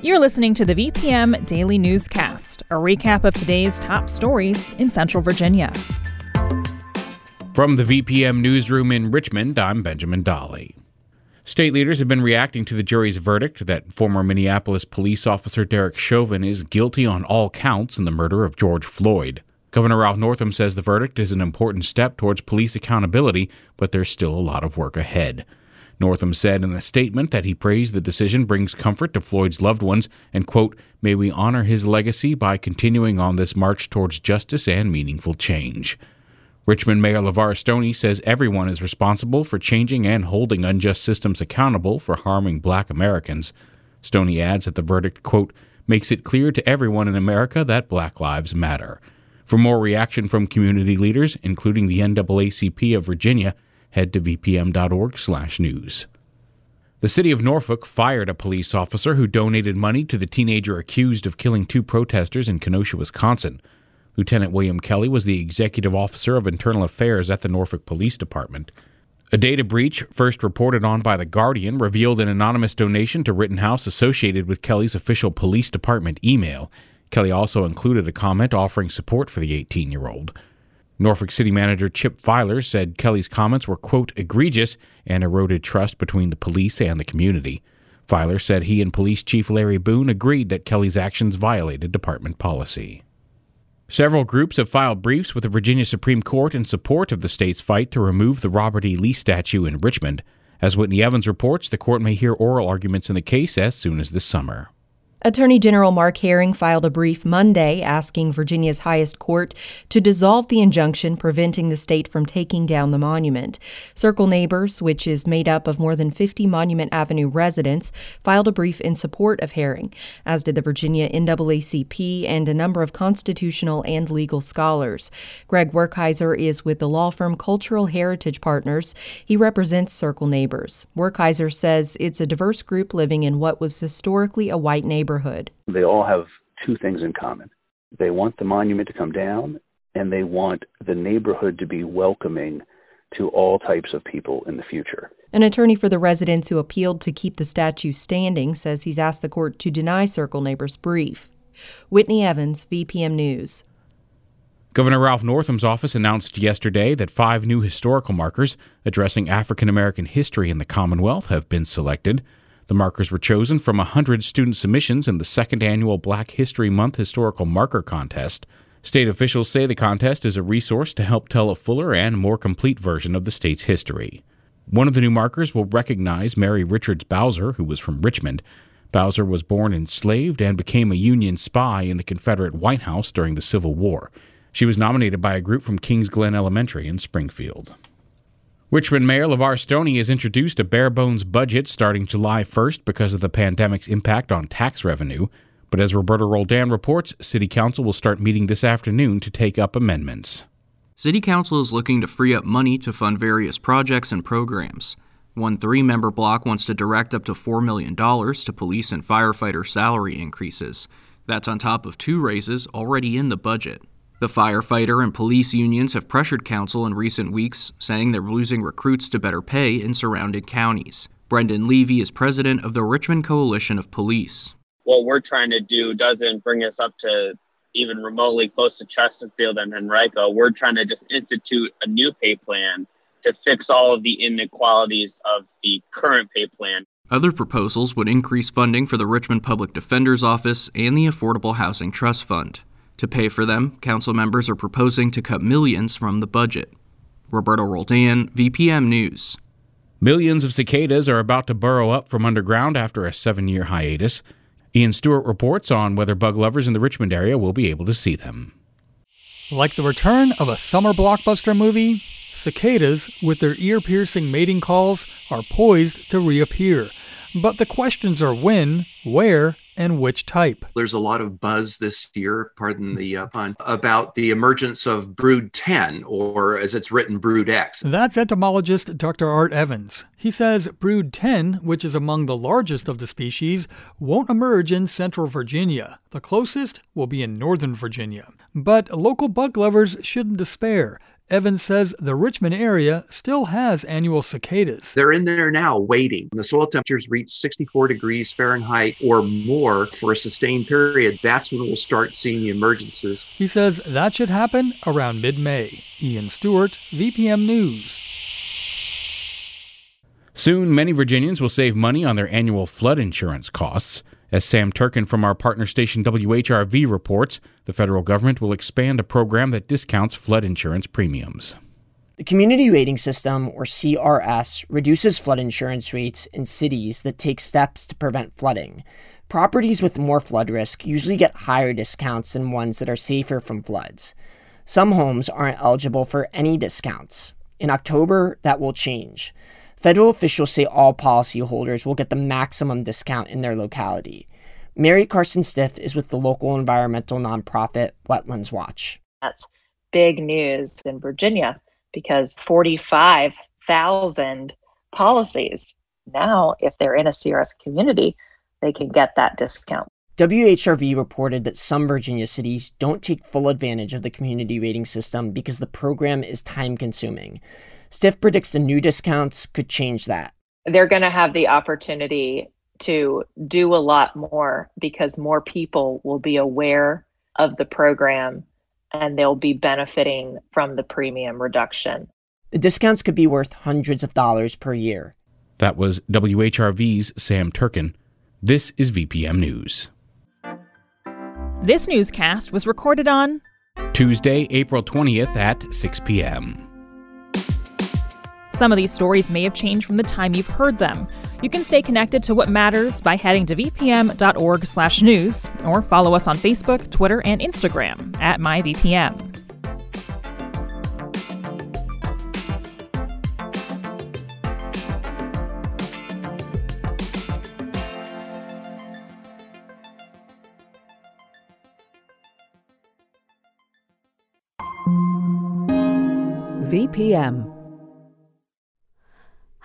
You're listening to the VPM Daily Newscast, a recap of today's top stories in Central Virginia. From the VPM newsroom in Richmond, I'm Benjamin Dolly. State leaders have been reacting to the jury's verdict that former Minneapolis police officer Derek Chauvin is guilty on all counts in the murder of George Floyd. Governor Ralph Northam says the verdict is an important step towards police accountability, but there's still a lot of work ahead. Northam said in a statement that he prays the decision brings comfort to Floyd's loved ones and, quote, may we honor his legacy by continuing on this march towards justice and meaningful change. Richmond Mayor LeVar Stoney says everyone is responsible for changing and holding unjust systems accountable for harming black Americans. Stoney adds that the verdict, quote, makes it clear to everyone in America that black lives matter. For more reaction from community leaders, including the NAACP of Virginia, head to vpm.org/news. The city of Norfolk fired a police officer who donated money to the teenager accused of killing two protesters in Kenosha, Wisconsin. Lieutenant William Kelly was the executive officer of internal affairs at the Norfolk Police Department. A data breach, first reported on by The Guardian, revealed an anonymous donation to Rittenhouse associated with Kelly's official police department email. Kelly also included a comment offering support for the 18 year old. Norfolk City Manager Chip Filer said Kelly's comments were, quote, egregious and eroded trust between the police and the community. Filer said he and Police Chief Larry Boone agreed that Kelly's actions violated department policy. Several groups have filed briefs with the Virginia Supreme Court in support of the state's fight to remove the Robert E. Lee statue in Richmond. As Whitney Evans reports, the court may hear oral arguments in the case as soon as this summer. Attorney General Mark Herring filed a brief Monday asking Virginia's highest court to dissolve the injunction preventing the state from taking down the monument. Circle Neighbors, which is made up of more than 50 Monument Avenue residents, filed a brief in support of Herring, as did the Virginia NAACP and a number of constitutional and legal scholars. Greg Werkheiser is with the law firm Cultural Heritage Partners. He represents Circle Neighbors. Werkheiser says it's a diverse group living in what was historically a white neighborhood neighborhood. They all have two things in common. They want the monument to come down, and they want the neighborhood to be welcoming to all types of people in the future. An attorney for the residents who appealed to keep the statue standing says he's asked the court to deny Circle Neighbors' brief. Whitney Evans, VPM News. Governor Ralph Northam's office announced yesterday that five new historical markers addressing African American history in the Commonwealth have been selected. The markers were chosen from 100 student submissions in the second annual Black History Month Historical Marker Contest. State officials say the contest is a resource to help tell a fuller and more complete version of the state's history. One of the new markers will recognize Mary Richards Bowser, who was from Richmond. Bowser was born enslaved and became a Union spy in the Confederate White House during the Civil War. She was nominated by a group from Kings Glen Elementary in Springfield. Richmond Mayor LeVar Stoney has introduced a bare bones budget starting July 1st because of the pandemic's impact on tax revenue. But as Roberto Roldan reports, City Council will start meeting this afternoon to take up amendments. City Council is looking to free up money to fund various projects and programs. One three member block wants to direct up to $4 million to police and firefighter salary increases. That's on top of two raises already in the budget. The firefighter and police unions have pressured council in recent weeks, saying they're losing recruits to better pay in surrounding counties. Brendan Levy is president of the Richmond Coalition of Police. What we're trying to do doesn't bring us up to even remotely close to Chesterfield and Henrico. We're trying to just institute a new pay plan to fix all of the inequalities of the current pay plan. Other proposals would increase funding for the Richmond Public Defender's Office and the Affordable Housing Trust Fund. To pay for them, council members are proposing to cut millions from the budget. Roberto Roldan, VPM News. Millions of cicadas are about to burrow up from underground after a seven year hiatus. Ian Stewart reports on whether bug lovers in the Richmond area will be able to see them. Like the return of a summer blockbuster movie, cicadas, with their ear piercing mating calls, are poised to reappear. But the questions are when, where, and which type. There's a lot of buzz this year, pardon the uh, pun, about the emergence of Brood 10, or as it's written, Brood X. That's entomologist Dr. Art Evans. He says Brood 10, which is among the largest of the species, won't emerge in central Virginia. The closest will be in northern Virginia. But local bug lovers shouldn't despair. Evans says the Richmond area still has annual cicadas. They're in there now waiting. When the soil temperatures reach 64 degrees Fahrenheit or more for a sustained period, that's when we'll start seeing the emergences. He says that should happen around mid May. Ian Stewart, VPM News. Soon, many Virginians will save money on their annual flood insurance costs. As Sam Turkin from our partner station WHRV reports, the federal government will expand a program that discounts flood insurance premiums. The Community Rating System, or CRS, reduces flood insurance rates in cities that take steps to prevent flooding. Properties with more flood risk usually get higher discounts than ones that are safer from floods. Some homes aren't eligible for any discounts. In October, that will change. Federal officials say all policyholders will get the maximum discount in their locality. Mary Carson Stiff is with the local environmental nonprofit Wetlands Watch. That's big news in Virginia because 45,000 policies. Now, if they're in a CRS community, they can get that discount. WHRV reported that some Virginia cities don't take full advantage of the community rating system because the program is time consuming. Stiff predicts the new discounts could change that. They're going to have the opportunity to do a lot more because more people will be aware of the program and they'll be benefiting from the premium reduction. The discounts could be worth hundreds of dollars per year. That was WHRV's Sam Turkin. This is VPM News. This newscast was recorded on Tuesday, April 20th at 6 p.m. Some of these stories may have changed from the time you've heard them. You can stay connected to what matters by heading to vpm.org/news or follow us on Facebook, Twitter, and Instagram at myvpm. VPM